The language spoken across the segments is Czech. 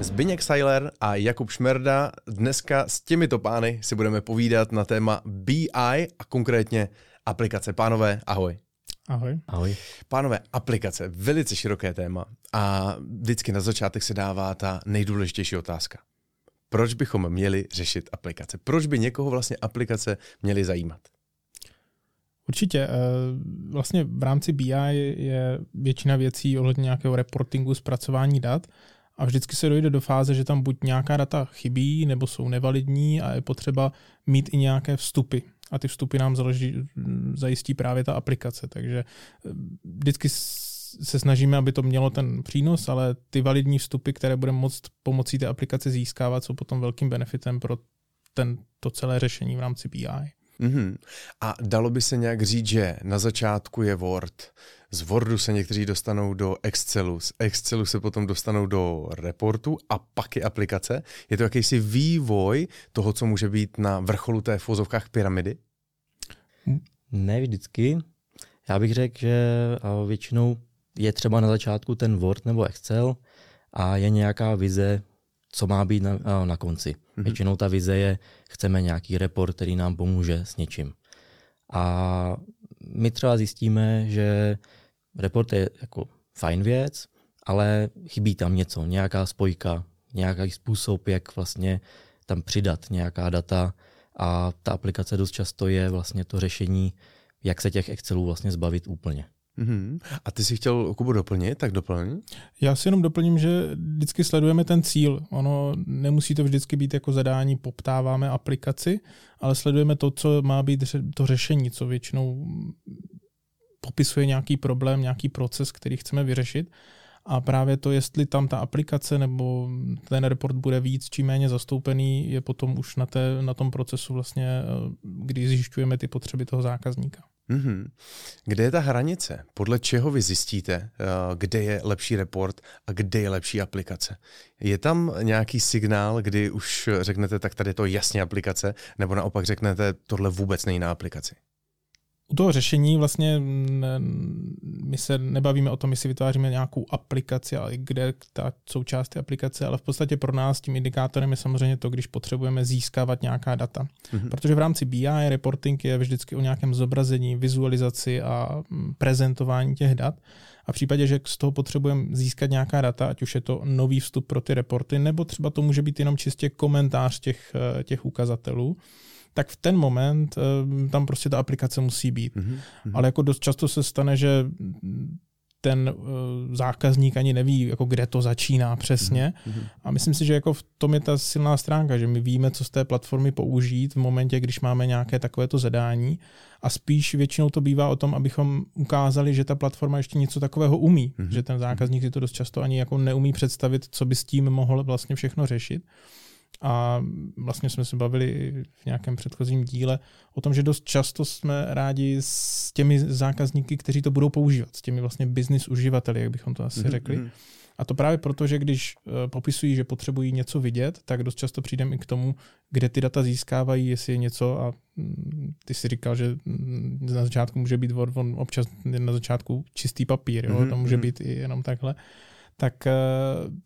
Zbyněk Seiler a Jakub Šmerda. Dneska s těmito pány si budeme povídat na téma BI a konkrétně aplikace. Pánové, ahoj. Ahoj. Ahoj. Pánové, aplikace, velice široké téma a vždycky na začátek se dává ta nejdůležitější otázka. Proč bychom měli řešit aplikace? Proč by někoho vlastně aplikace měly zajímat? Určitě. Eh, vlastně v rámci BI je většina věcí ohledně nějakého reportingu, zpracování dat a vždycky se dojde do fáze, že tam buď nějaká data chybí, nebo jsou nevalidní a je potřeba mít i nějaké vstupy. A ty vstupy nám založí, zajistí právě ta aplikace. Takže eh, vždycky se snažíme, aby to mělo ten přínos, ale ty validní vstupy, které budeme moct pomocí té aplikace získávat, jsou potom velkým benefitem pro ten, to celé řešení v rámci BI. Mm-hmm. A dalo by se nějak říct, že na začátku je Word, z Wordu se někteří dostanou do Excelu, z Excelu se potom dostanou do reportu a pak je aplikace. Je to jakýsi vývoj toho, co může být na vrcholu té v pyramidy? Ne vždycky. Já bych řekl, že většinou je třeba na začátku ten Word nebo Excel a je nějaká vize, co má být na, na konci. Mm-hmm. Většinou ta vize je, chceme nějaký report, který nám pomůže s něčím. A my třeba zjistíme, že report je jako fajn věc, ale chybí tam něco, nějaká spojka, nějaký způsob, jak vlastně tam přidat nějaká data a ta aplikace dost často je vlastně to řešení, jak se těch Excelů vlastně zbavit úplně. Mm-hmm. A ty si chtěl Kubu doplnit, tak doplň. Já si jenom doplním, že vždycky sledujeme ten cíl. Ono nemusí to vždycky být jako zadání, poptáváme aplikaci, ale sledujeme to, co má být to řešení, co většinou popisuje nějaký problém, nějaký proces, který chceme vyřešit. A právě to, jestli tam ta aplikace nebo ten report bude víc či méně zastoupený, je potom už na, té, na tom procesu vlastně, eh, kdy zjišťujeme ty potřeby toho zákazníka. Mm-hmm. Kde je ta hranice? Podle čeho vy zjistíte, eh, kde je lepší report a kde je lepší aplikace? Je tam nějaký signál, kdy už řeknete, tak tady je to jasně aplikace, nebo naopak řeknete, tohle vůbec není na aplikaci? U toho řešení vlastně my se nebavíme o tom, jestli vytváříme nějakou aplikaci a kde ta součást té aplikace, ale v podstatě pro nás tím indikátorem je samozřejmě to, když potřebujeme získávat nějaká data. Mm-hmm. Protože v rámci BI reporting je vždycky o nějakém zobrazení, vizualizaci a mm, prezentování těch dat. A v případě, že z toho potřebujeme získat nějaká data, ať už je to nový vstup pro ty reporty, nebo třeba to může být jenom čistě komentář těch, eh, těch ukazatelů, tak v ten moment uh, tam prostě ta aplikace musí být. Mm-hmm. Ale jako dost často se stane, že ten uh, zákazník ani neví, jako kde to začíná přesně. Mm-hmm. A myslím si, že jako v tom je ta silná stránka, že my víme, co z té platformy použít v momentě, když máme nějaké takovéto zadání. A spíš většinou to bývá o tom, abychom ukázali, že ta platforma ještě něco takového umí. Mm-hmm. Že ten zákazník si to dost často ani jako neumí představit, co by s tím mohl vlastně všechno řešit. A vlastně jsme se bavili v nějakém předchozím díle o tom, že dost často jsme rádi s těmi zákazníky, kteří to budou používat, s těmi vlastně business uživateli, jak bychom to asi mm-hmm. řekli. Mhm. A to právě proto, že když eh, popisují, že potřebují něco vidět, tak dost často přijdeme i k tomu, kde ty data získávají, jestli je něco a mm, ty si říkal, že mm, na začátku může být on občas na začátku čistý papír, jo? Mm-hmm. to může mhm. být i jenom takhle tak, eh,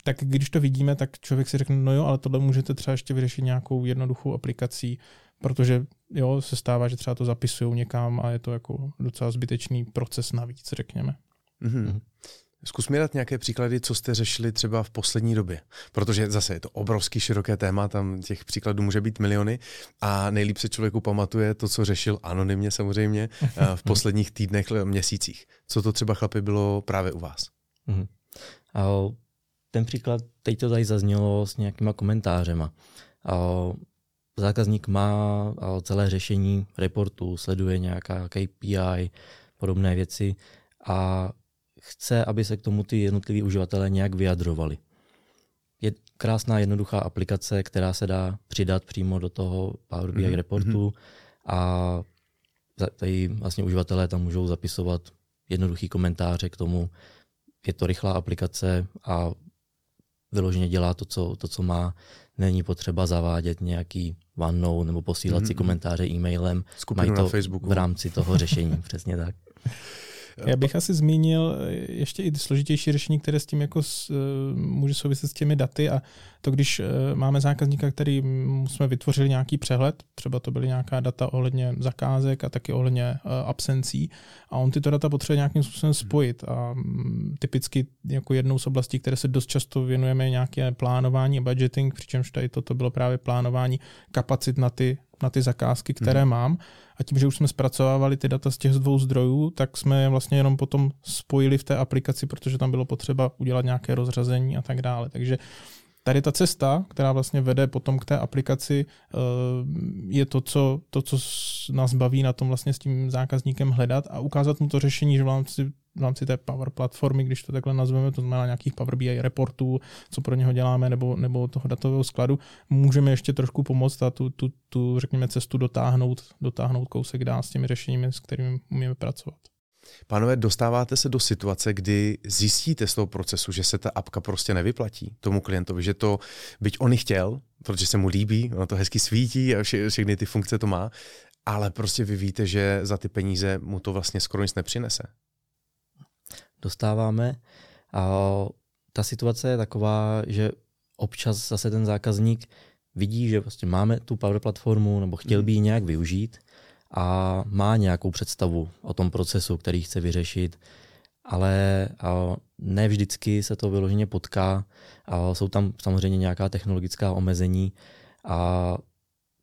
tak když to vidíme, tak člověk si řekne, no jo, ale tohle můžete třeba ještě vyřešit nějakou jednoduchou aplikací, protože jo, se stává, že třeba to zapisují někam a je to jako docela zbytečný proces navíc, řekněme. Mm-hmm. Zkus mi dát nějaké příklady, co jste řešili třeba v poslední době. Protože zase je to obrovský široké téma, tam těch příkladů může být miliony a nejlíp se člověku pamatuje to, co řešil anonymně samozřejmě eh, v posledních týdnech, měsících. Co to třeba chlapi bylo právě u vás? Mm-hmm. A ten příklad, teď to tady zaznělo s nějakýma komentářema. A zákazník má celé řešení reportu, sleduje nějaká KPI, podobné věci a chce, aby se k tomu ty jednotliví uživatelé nějak vyjadrovali. Je krásná jednoduchá aplikace, která se dá přidat přímo do toho Power BI mm-hmm. reportu mhm. a tady vlastně uživatelé tam můžou zapisovat jednoduchý komentáře k tomu, je to rychlá aplikace a vyloženě dělá to, co, to, co má. Není potřeba zavádět nějaký OneNote nebo posílat mm-hmm. si komentáře e-mailem. Skupinu Mají to na Facebooku. v rámci toho řešení, přesně tak. Já bych asi zmínil ještě i složitější řešení, které s tím jako s, může souviset s těmi daty a to, když máme zákazníka, který jsme vytvořili nějaký přehled, třeba to byly nějaká data ohledně zakázek a taky ohledně absencí a on tyto data potřebuje nějakým způsobem spojit a mm, typicky jako jednou z oblastí, které se dost často věnujeme, nějaké plánování a budgeting, přičemž tady toto bylo právě plánování kapacit na ty, na ty zakázky, které hmm. mám. A tím, že už jsme zpracovávali ty data z těch dvou zdrojů, tak jsme je vlastně jenom potom spojili v té aplikaci, protože tam bylo potřeba udělat nějaké rozřazení a tak dále. Takže tady ta cesta, která vlastně vede potom k té aplikaci, eh, je to, co, to, co nás baví na tom vlastně s tím zákazníkem hledat a ukázat mu to řešení, že v rámci v rámci té Power platformy, když to takhle nazveme, to znamená nějakých Power BI reportů, co pro něho děláme, nebo, nebo toho datového skladu, můžeme ještě trošku pomoct a tu, tu, tu řekněme, cestu dotáhnout, dotáhnout kousek dál s těmi řešeními, s kterými umíme pracovat. Pánové, dostáváte se do situace, kdy zjistíte z toho procesu, že se ta apka prostě nevyplatí tomu klientovi, že to, byť on chtěl, protože se mu líbí, ono to hezky svítí a vše, všechny ty funkce to má, ale prostě vy víte, že za ty peníze mu to vlastně skoro nic nepřinese dostáváme. A ta situace je taková, že občas zase ten zákazník vidí, že vlastně máme tu Power platformu nebo chtěl mhm. by ji nějak využít a má nějakou představu o tom procesu, který chce vyřešit, ale ne vždycky se to vyloženě potká. A jsou tam samozřejmě nějaká technologická omezení a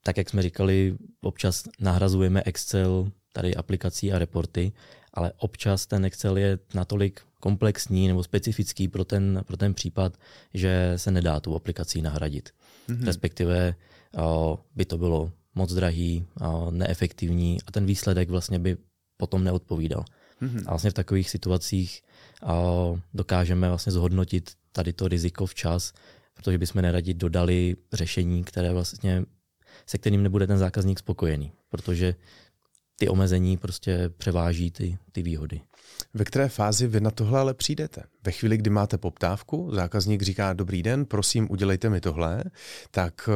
tak, jak jsme říkali, občas nahrazujeme Excel tady aplikací a reporty, ale občas ten Excel je natolik komplexní nebo specifický pro ten, pro ten případ, že se nedá tu aplikací nahradit. Mm-hmm. Respektive o, by to bylo moc drahý, o, neefektivní a ten výsledek vlastně by potom neodpovídal. Mm-hmm. A vlastně v takových situacích o, dokážeme vlastně zhodnotit tady to riziko včas, protože bychom neradi dodali řešení, které vlastně se kterým nebude ten zákazník spokojený, protože ty omezení prostě převáží ty, ty výhody. Ve které fázi vy na tohle ale přijdete? Ve chvíli, kdy máte poptávku, zákazník říká dobrý den, prosím, udělejte mi tohle, tak eh,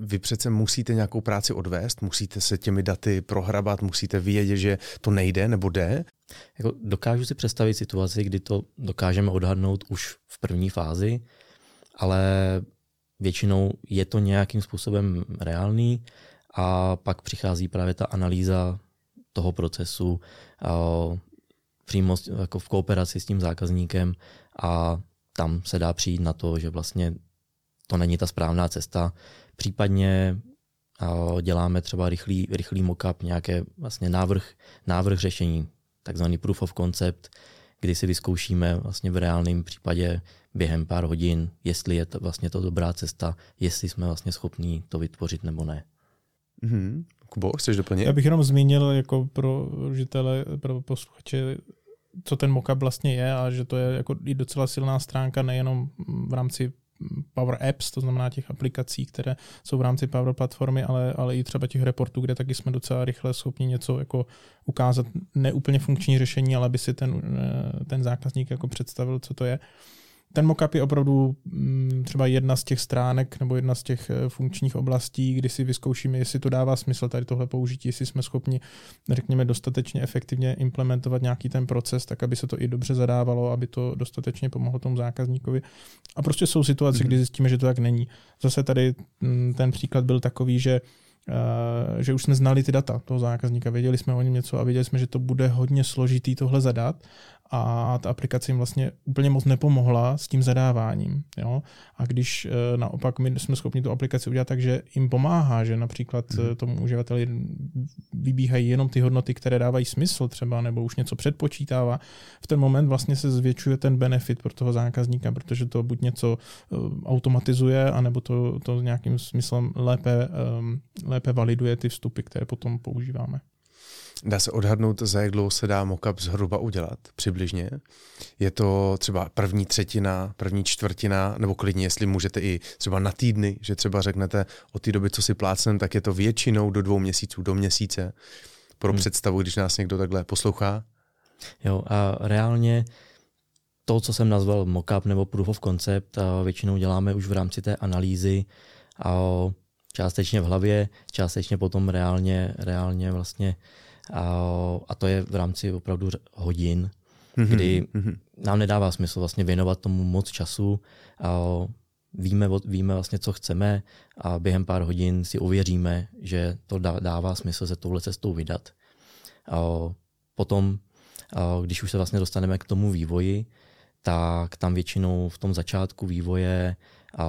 vy přece musíte nějakou práci odvést, musíte se těmi daty prohrabat, musíte vědět, že to nejde nebo jde. Jako dokážu si představit situaci, kdy to dokážeme odhadnout už v první fázi, ale většinou je to nějakým způsobem reálný a pak přichází právě ta analýza toho procesu přímo jako v kooperaci s tím zákazníkem a tam se dá přijít na to, že vlastně to není ta správná cesta. Případně děláme třeba rychlý, rychlý mock-up, nějaké vlastně návrh, návrh řešení, takzvaný proof of concept, kdy si vyzkoušíme vlastně v reálném případě během pár hodin, jestli je to vlastně to dobrá cesta, jestli jsme vlastně schopní to vytvořit nebo ne. Mm-hmm. Kubo, chceš doplnit? Já bych jenom zmínil jako pro užitele, pro posluchače, co ten mockup vlastně je a že to je jako i docela silná stránka nejenom v rámci Power Apps, to znamená těch aplikací, které jsou v rámci Power platformy, ale, ale i třeba těch reportů, kde taky jsme docela rychle schopni něco jako ukázat, neúplně funkční řešení, ale aby si ten, eh, ten zákazník jako představil, co to je. Ten mockup je opravdu mm, třeba jedna z těch stránek nebo jedna z těch eh, funkčních oblastí, kdy si vyzkoušíme, jestli to dává smysl tady tohle použití, jestli jsme schopni, řekněme, dostatečně efektivně implementovat nějaký ten proces, tak aby se to i dobře zadávalo, aby to dostatečně pomohlo tomu zákazníkovi. A prostě jsou situace, mm-hmm. kdy zjistíme, že to tak není. Zase tady mm, ten příklad byl takový, že Uh, že už jsme znali ty data toho zákazníka, věděli jsme o něm něco a věděli jsme, že to bude hodně složitý tohle zadat a ta aplikace jim vlastně úplně moc nepomohla s tím zadáváním. Jo? A když e, naopak my jsme schopni tu aplikaci udělat tak, že jim pomáhá, že například mm. tomu uživateli vybíhají jenom ty hodnoty, které dávají smysl třeba, nebo už něco předpočítává, v ten moment vlastně se zvětšuje ten benefit pro toho zákazníka, protože to buď něco e, automatizuje, anebo to, to nějakým smyslem lépe, lépe validuje ty vstupy, které potom používáme. Dá se odhadnout, za jak dlouho se dá mockup zhruba udělat, přibližně. Je to třeba první třetina, první čtvrtina, nebo klidně, jestli můžete i třeba na týdny, že třeba řeknete od té doby, co si plácem, tak je to většinou do dvou měsíců, do měsíce. Pro hmm. představu, když nás někdo takhle poslouchá. Jo, a reálně to, co jsem nazval mockup nebo proof of concept, a většinou děláme už v rámci té analýzy a částečně v hlavě, částečně potom reálně, reálně vlastně A, a to je v rámci opravdu hodin, mm-hmm. kdy mm-hmm. nám nedává smysl vlastně věnovat tomu moc času. A víme, víme vlastně, co chceme a během pár hodin si ověříme, že to dává smysl se touhle cestou vydat. A potom, když už se vlastně dostaneme k tomu vývoji, tak tam většinou v tom začátku vývoje a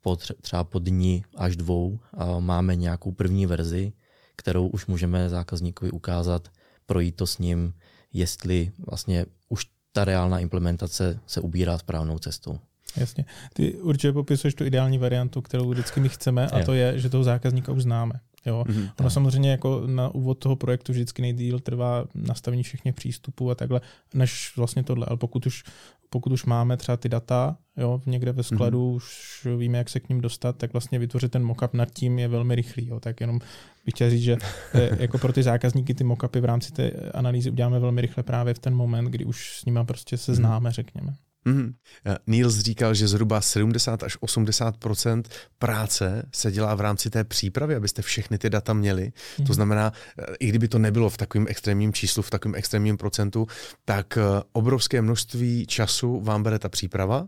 po třeba po dni až dvou máme nějakou první verzi, kterou už můžeme zákazníkovi ukázat, projít to s ním, jestli vlastně už ta reálná implementace se ubírá správnou cestou. Jasně. Ty určitě popisuješ tu ideální variantu, kterou vždycky my chceme, a to je, že toho zákazníka už známe. Jo. Mm-hmm, ono samozřejmě jako na úvod toho projektu vždycky nejdíl trvá nastavení všech přístupů a takhle, než vlastně tohle. Ale pokud už, pokud už máme třeba ty data jo, někde ve skladu, mm-hmm. už víme, jak se k ním dostat, tak vlastně vytvořit ten mockup nad tím je velmi rychlý. Jo. Tak jenom bych chtěl říct, že eh, jako pro ty zákazníky ty mockupy v rámci té analýzy uděláme velmi rychle právě v ten moment, kdy už s nimi prostě se mhm. známe, řekněme. Mm-hmm. Niels říkal, že zhruba 70 až 80% práce se dělá v rámci té přípravy, abyste všechny ty data měli. Mm-hmm. To mhm. znamená, eh, i kdyby to nebylo v takovém extrémním číslu, v takovém extrémním procentu, tak eh, obrovské množství času vám bere ta příprava,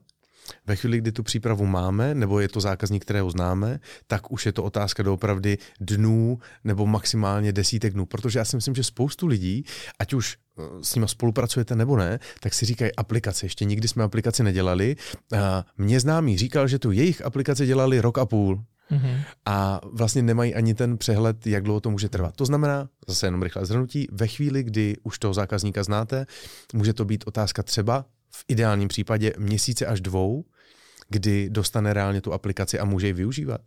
ve chvíli, kdy tu přípravu máme, nebo je to zákazník, kterého známe, tak už je to otázka doopravdy dnů nebo maximálně desítek dnů. Protože já si myslím, že spoustu lidí, ať už eh, s nimi spolupracujete nebo ne, tak si říkají aplikace. Ještě nikdy jsme aplikaci nedělali. Mně známý říkal, že tu jejich aplikace dělali rok a půl. Mm-hmm. A vlastně nemají ani ten přehled, jak dlouho to může trvat. To znamená, zase jenom rychlé zhrnutí, ve chvíli, kdy už toho zákazníka znáte, může to být otázka třeba v ideálním případě měsíce až dvou, kdy dostane reálně tu aplikaci a může ji využívat?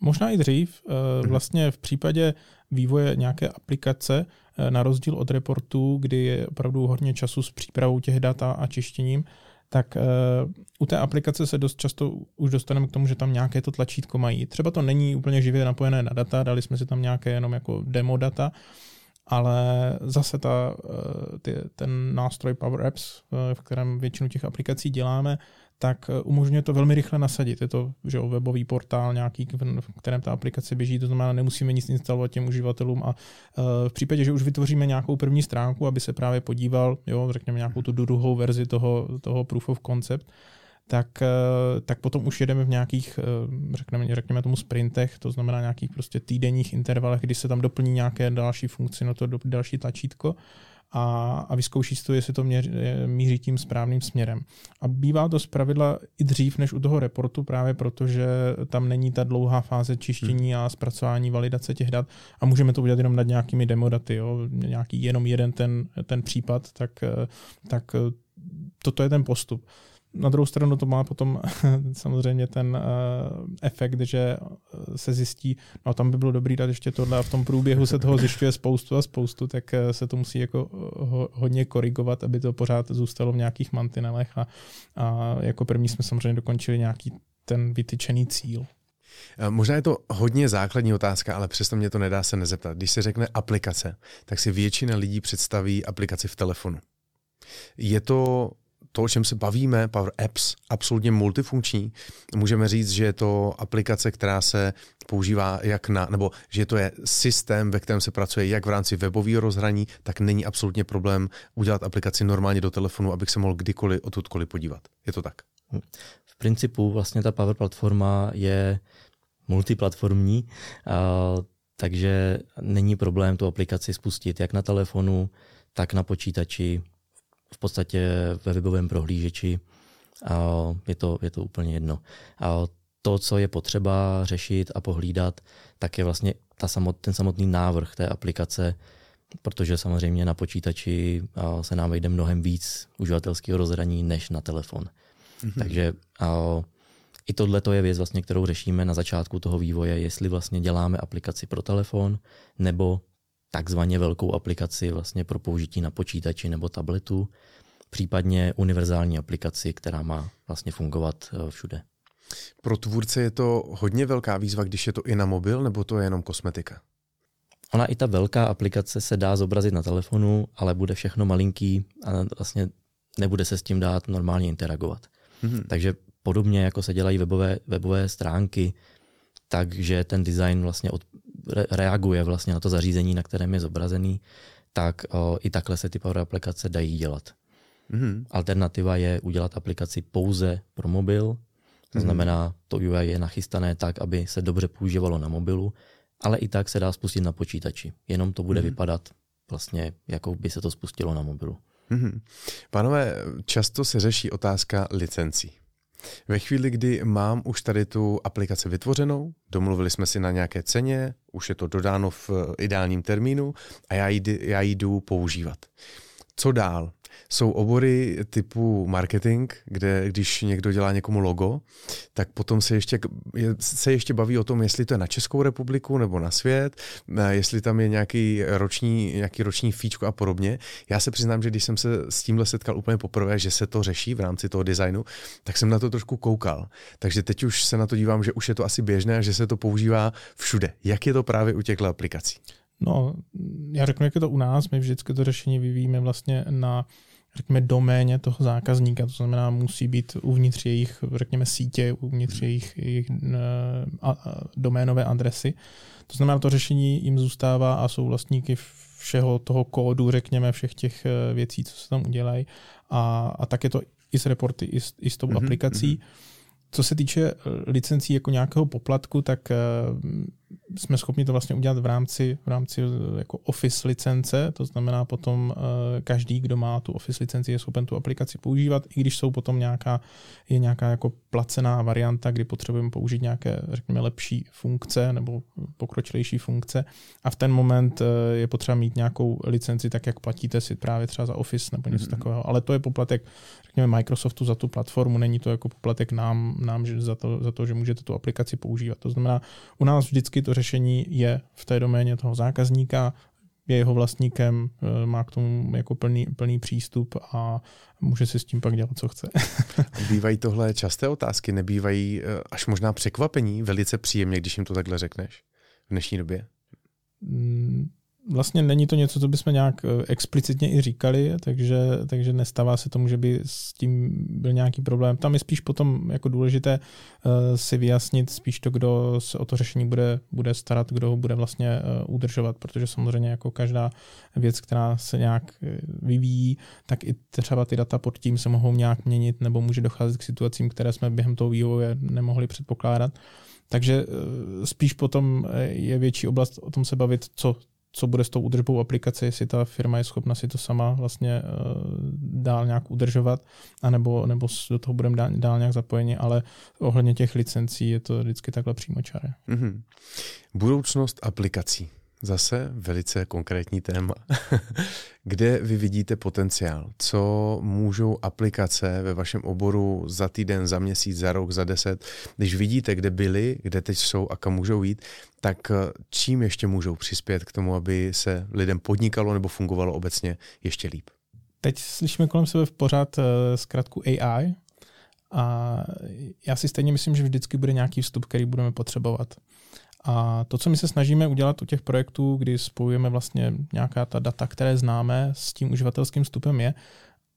Možná i dřív. Eh, mhm. Vlastně v případě vývoje nějaké aplikace, eh, na rozdíl od reportů, kdy je opravdu hodně času s přípravou těch dat a čištěním, tak uh, u té aplikace se dost často už dostaneme k tomu, že tam nějaké to tlačítko mají. Třeba to není úplně živě napojené na data, dali jsme si tam nějaké jenom jako demo data, ale zase ta, eh, ty, ten nástroj Power Apps, eh, v kterém většinu těch aplikací děláme, tak eh, umožňuje to velmi rychle nasadit. Je to že jo, webový portál nějaký, v kterém ta aplikace běží, to znamená, nemusíme nic instalovat těm uživatelům a v případě, že už vytvoříme nějakou první stránku, aby se právě podíval, jo, řekněme nějakou tu druhou verzi toho, toho proof of concept, tak, eh, tak potom už jedeme v nějakých, eh, řekněme, řekněme tomu sprintech, to znamená nějakých prostě týdenních intervalech, kdy se tam doplní nějaké další funkci, no to další tlačítko a, a vyzkouší si to, jestli to měř, míří tím správným směrem. A bývá to zpravidla i dřív než u toho reportu, právě protože tam není ta dlouhá fáze čištění hmm. a zpracování validace těch dat a můžeme to udělat jenom nad nějakými demodaty, jo? nějaký jenom jeden ten, ten případ, tak, eh, tak toto je ten postup. Na druhou stranu to má potom samozřejmě ten uh, efekt, že eh, se zjistí, no tam by bylo dobrý dát ještě tohle a v tom průběhu se toho zjišťuje spoustu a spoustu, tak uh, se to musí jako ho, hodně korigovat, aby to pořád zůstalo v nějakých mantinelech a, a jako první jsme samozřejmě dokončili nějaký ten vytyčený cíl. Možná je to hodně základní otázka, ale přesto mě to nedá se nezeptat. Když se řekne aplikace, tak si většina lidí představí aplikaci v telefonu. Je to to, o čem se bavíme, Power Apps, absolutně multifunkční. Můžeme říct, že je to aplikace, která se používá jak na, nebo že to je systém, ve kterém se pracuje jak v rámci webového rozhraní, tak není absolutně problém udělat aplikaci normálně do telefonu, abych se mohl kdykoliv odtudkoliv podívat. Je to tak? V principu vlastně ta Power platforma je multiplatformní, takže není problém tu aplikaci spustit jak na telefonu, tak na počítači, v podstatě ve webovém prohlížeči. A je, to, je to úplně jedno. A to, co je potřeba řešit a pohlídat, tak je vlastně ta samot, ten samotný návrh té aplikace, protože samozřejmě na počítači se nám vejde mnohem víc uživatelského rozhraní než na telefon. Mm-hmm. Takže a, i tohle je věc, vlastně, kterou řešíme na začátku toho vývoje, jestli vlastně děláme aplikaci pro telefon nebo takzvaně velkou aplikaci vlastně pro použití na počítači nebo tabletu, případně univerzální aplikaci, která má vlastně fungovat eh, všude. Pro tvůrce je to hodně velká výzva, když je to i na mobil, nebo to je jenom kosmetika? Ona i ta velká aplikace se dá zobrazit na telefonu, ale bude všechno malinký a vlastně nebude se s tím dát normálně interagovat. Mm-hmm. Takže podobně jako se dělají webové, webové stránky, takže ten design vlastně od, reaguje vlastně na to zařízení, na kterém je zobrazený, tak o, i takhle se ty Power aplikace dají dělat. Mm-hmm. Alternativa je udělat aplikaci pouze pro mobil, to mm-hmm. znamená, to UI je nachystané tak, aby se dobře používalo na mobilu, ale i tak se dá spustit na počítači. Jenom to bude mm-hmm. vypadat vlastně, jako by se to spustilo na mobilu. Mm-hmm. Pánové, často se řeší otázka licencí. Ve chvíli, kdy mám už tady tu aplikaci vytvořenou, domluvili jsme si na nějaké ceně, už je to dodáno v ideálním termínu a já ji, já ji jdu používat. Co dál? jsou obory typu marketing, kde když někdo dělá někomu logo, tak potom se ještě, se ještě baví o tom, jestli to je na Českou republiku nebo na svět, jestli tam je nějaký roční, nějaký roční fíčko a podobně. Já se přiznám, že když jsem se s tímhle setkal úplně poprvé, že se to řeší v rámci toho designu, tak jsem na to trošku koukal. Takže teď už se na to dívám, že už je to asi běžné že se to používá všude. Jak je to právě u těchto aplikací? No, já řeknu, jak je to u nás. My vždycky to řešení vyvíjíme vlastně na řekněme, doméně toho zákazníka, to znamená, musí být uvnitř jejich, řekněme, sítě, uvnitř hmm. jejich, jejich uh, a, a, doménové adresy. To znamená, to řešení jim zůstává a jsou vlastníky všeho toho kódu, řekněme, všech těch eh, věcí, co se tam udělají. A, a tak je to i s reporty, i s, i s tou mm-hmm, aplikací. Mm-hmm. Co se týče eh, licencí jako nějakého poplatku, tak jsme schopni to vlastně udělat v rámci, v rámci eh, jako Office licence, to znamená potom eh, každý, kdo má tu Office licenci, je schopen tu aplikaci používat, i když jsou potom nějaká, je nějaká jako placená varianta, kdy potřebujeme použít nějaké, řekněme, lepší funkce nebo pokročilejší funkce a v ten moment eh, je potřeba mít nějakou licenci, tak jak platíte si právě třeba za Office nebo něco mm-hmm. takového, ale to je poplatek, řekněme, Microsoftu za tu platformu, není to jako poplatek nám, nám že za, to, za to, že můžete tu aplikaci používat. To znamená, u nás vždycky to řešení je v té doméně toho zákazníka, je jeho vlastníkem, eh, má k tomu jako plný, plný přístup a může si s tím pak dělat, co chce. Bývají tohle časté otázky, nebývají eh, až možná překvapení velice příjemně, když jim to takhle řekneš v dnešní době? Vlastně není to něco, co bychom nějak eh, explicitně i říkali, takže, takže nestává se tomu, že by s tím byl nějaký problém. Tam je spíš potom jako důležité uh, si vyjasnit spíš to, kdo se o to řešení bude, bude starat, kdo ho bude vlastně uh, udržovat, protože samozřejmě jako každá věc, která se nějak vyvíjí, tak i třeba ty data pod tím se mohou nějak měnit nebo může docházet k situacím, které jsme během toho vývoje nemohli předpokládat. Takže spíš potom je větší oblast o tom se bavit, co, co bude s tou údržbou aplikace, jestli ta firma je schopna si to sama vlastně uh, dál nějak udržovat, anebo, nebo do toho budeme dál, dál nějak zapojeni, ale ohledně těch licencí je to vždycky takhle přímočaré. Mm-hmm. Budoucnost aplikací. Zase velice konkrétní téma. Kde vy vidíte potenciál? Co můžou aplikace ve vašem oboru za týden, za měsíc, za rok, za deset? Když vidíte, kde byli, kde teď jsou a kam můžou jít, tak eh, čím ještě můžou přispět k tomu, aby se lidem podnikalo nebo fungovalo obecně ještě líp? Teď slyšíme kolem sebe v pořád eh, zkrátku AI a já si stejně myslím, že vždycky bude nějaký vstup, který budeme potřebovat. A to, co my se snažíme udělat u těch projektů, kdy spojujeme vlastně nějaká ta data, které známe s tím uživatelským vstupem, je,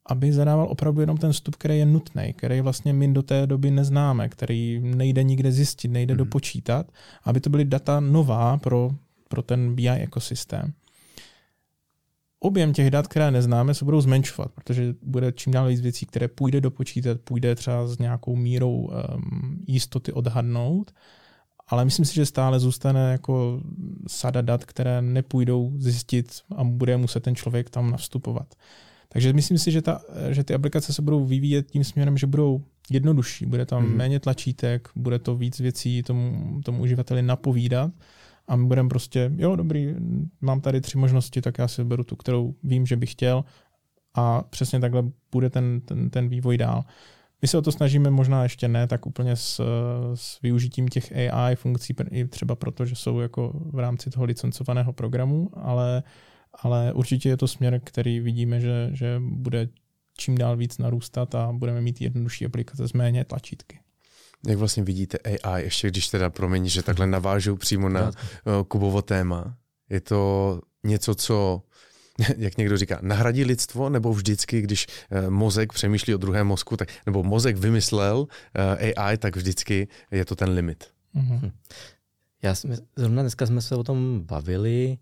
aby zadával opravdu jenom ten vstup, který je nutný, který vlastně my do té doby neznáme, který nejde nikde zjistit, nejde hmm. dopočítat, aby to byly data nová pro, pro ten BI ekosystém. Objem těch dat, které neznáme, se budou zmenšovat, protože bude čím dál víc věcí, které půjde dopočítat, půjde třeba s nějakou mírou um, jistoty odhadnout ale myslím si, že stále zůstane jako sada dat, které nepůjdou zjistit a bude muset ten člověk tam navstupovat. Takže myslím si, že, ta, že ty aplikace se budou vyvíjet tím směrem, že budou jednodušší, bude tam hmm. méně tlačítek, bude to víc věcí tomu, tomu uživateli napovídat a my budeme prostě, jo, dobrý, mám tady tři možnosti, tak já si beru tu, kterou vím, že bych chtěl a přesně takhle bude ten, ten, ten vývoj dál. My se o to snažíme možná ještě ne tak úplně s, s využitím těch AI funkcí, i třeba proto, že jsou jako v rámci toho licencovaného programu, ale, ale určitě je to směr, který vidíme, že, že bude čím dál víc narůstat a budeme mít jednodušší aplikace s méně tlačítky. Jak vlastně vidíte AI, ještě když teda promění, že takhle navážou přímo na Kubovo téma, je to něco, co jak někdo říká, nahradí lidstvo, nebo vždycky, když eh, mozek přemýšlí o druhém mozku, tak, nebo mozek vymyslel eh, AI, tak vždycky je to ten limit. Mm-hmm. Já jsme, zrovna dneska jsme se o tom bavili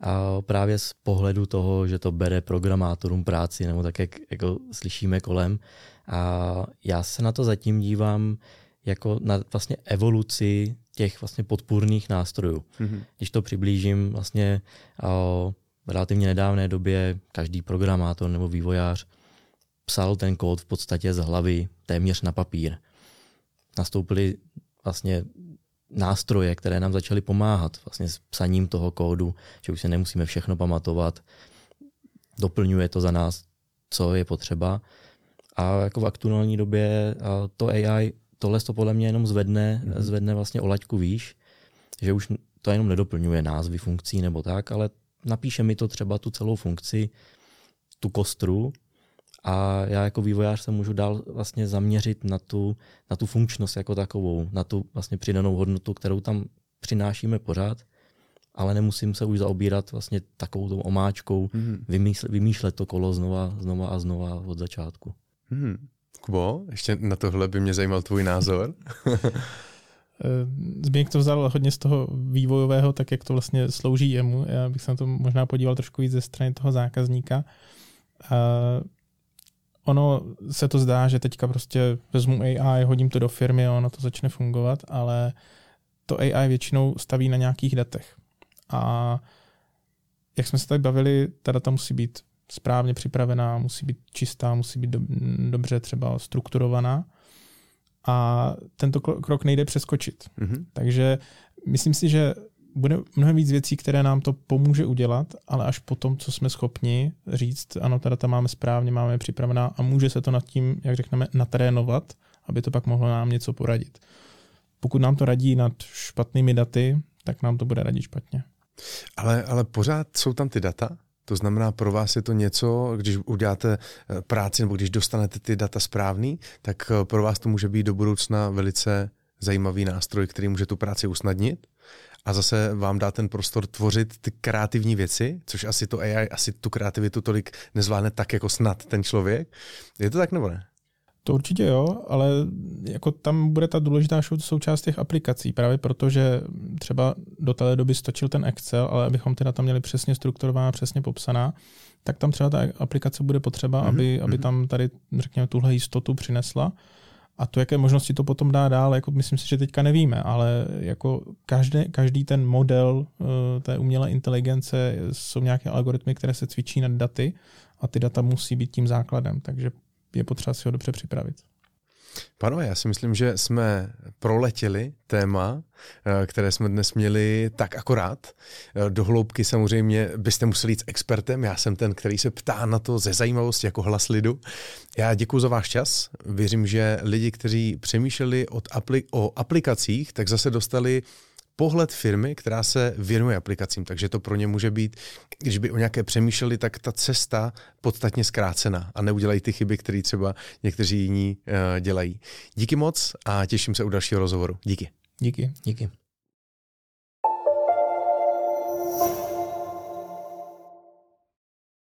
a právě z pohledu toho, že to bere programátorům práci, nebo tak, jak jako slyšíme kolem. A já se na to zatím dívám jako na vlastně evoluci těch vlastně podpůrných nástrojů. Mm-hmm. Když to přiblížím, vlastně o, v relativně nedávné době každý programátor nebo vývojář psal ten kód v podstatě z hlavy téměř na papír. Nastoupily vlastně nástroje, které nám začaly pomáhat vlastně s psaním toho kódu, že už se nemusíme všechno pamatovat, doplňuje to za nás, co je potřeba. A jako v aktuální době to AI tohle to podle mě jenom zvedne, mm-hmm. zvedne vlastně o laťku výš, že už to jenom nedoplňuje názvy funkcí nebo tak, ale napíše mi to třeba tu celou funkci, tu kostru a já jako vývojář se můžu dál vlastně zaměřit na tu, na tu funkčnost jako takovou, na tu vlastně přidanou hodnotu, kterou tam přinášíme pořád, ale nemusím se už zaobírat vlastně takovou tou omáčkou, mm-hmm. vymýšlet, vymýšlet to kolo znova, znova a znova od začátku. Mm-hmm. Kubo, ještě na tohle by mě zajímal tvůj názor. Eh, Zběněk to vzal hodně z toho vývojového, tak jak to vlastně slouží jemu. Já bych se na to možná podíval trošku víc ze strany toho zákazníka. Uh, ono se to zdá, že teďka prostě vezmu AI, hodím to do firmy a ono to začne fungovat, ale to AI většinou staví na nějakých datech. A jak jsme se tady bavili, ta data musí být správně připravená, musí být čistá, musí být do, dobře třeba strukturovaná. A tento krok nejde přeskočit. Mm-hmm. Takže myslím si, že bude mnohem víc věcí, které nám to pomůže udělat, ale až potom, co jsme schopni říct, ano, ta data máme správně, máme je připravená a může se to nad tím, jak řekneme, natrénovat, aby to pak mohlo nám něco poradit. Pokud nám to radí nad špatnými daty, tak nám to bude radit špatně. Ale, ale pořád jsou tam ty data? To znamená, pro vás je to něco, když uděláte eh, práci nebo když dostanete ty data správný, tak eh, pro vás to může být do budoucna velice zajímavý nástroj, který může tu práci usnadnit a zase vám dá ten prostor tvořit ty kreativní věci, což asi to AI asi tu kreativitu tolik nezvládne tak jako snad ten člověk. Je to tak nebo ne? To určitě jo, ale jako tam bude ta důležitá součást těch aplikací, právě proto, že třeba do té doby stočil ten Excel, ale abychom ty data měli přesně strukturovaná, přesně popsaná, tak tam třeba ta aplikace bude potřeba, mm-hmm. aby, aby mhm. tam tady, řekněme, tuhle jistotu přinesla. A to, jaké možnosti to potom dá dál, jako myslím si, že teďka nevíme, ale jako každý, každý ten model uh, té umělé inteligence jsou nějaké algoritmy, které se cvičí nad daty a ty data musí být tím základem, takže je potřeba si ho dobře připravit. Pánové, já si myslím, že jsme proletěli téma, eh, které jsme dnes měli tak akorát. Eh, do hloubky samozřejmě byste museli jít s expertem, já jsem ten, který se ptá na to ze zajímavosti jako hlas lidu. Já děkuji za váš čas, věřím, že lidi, kteří přemýšleli od apli- o aplikacích, tak zase dostali pohled firmy, která se věnuje aplikacím, takže to pro ně může být, když by o nějaké přemýšleli, tak ta cesta podstatně zkrácena a neudělají ty chyby, které třeba někteří jiní uh, dělají. Díky moc a těším se u dalšího rozhovoru. Díky. Díky. Díky.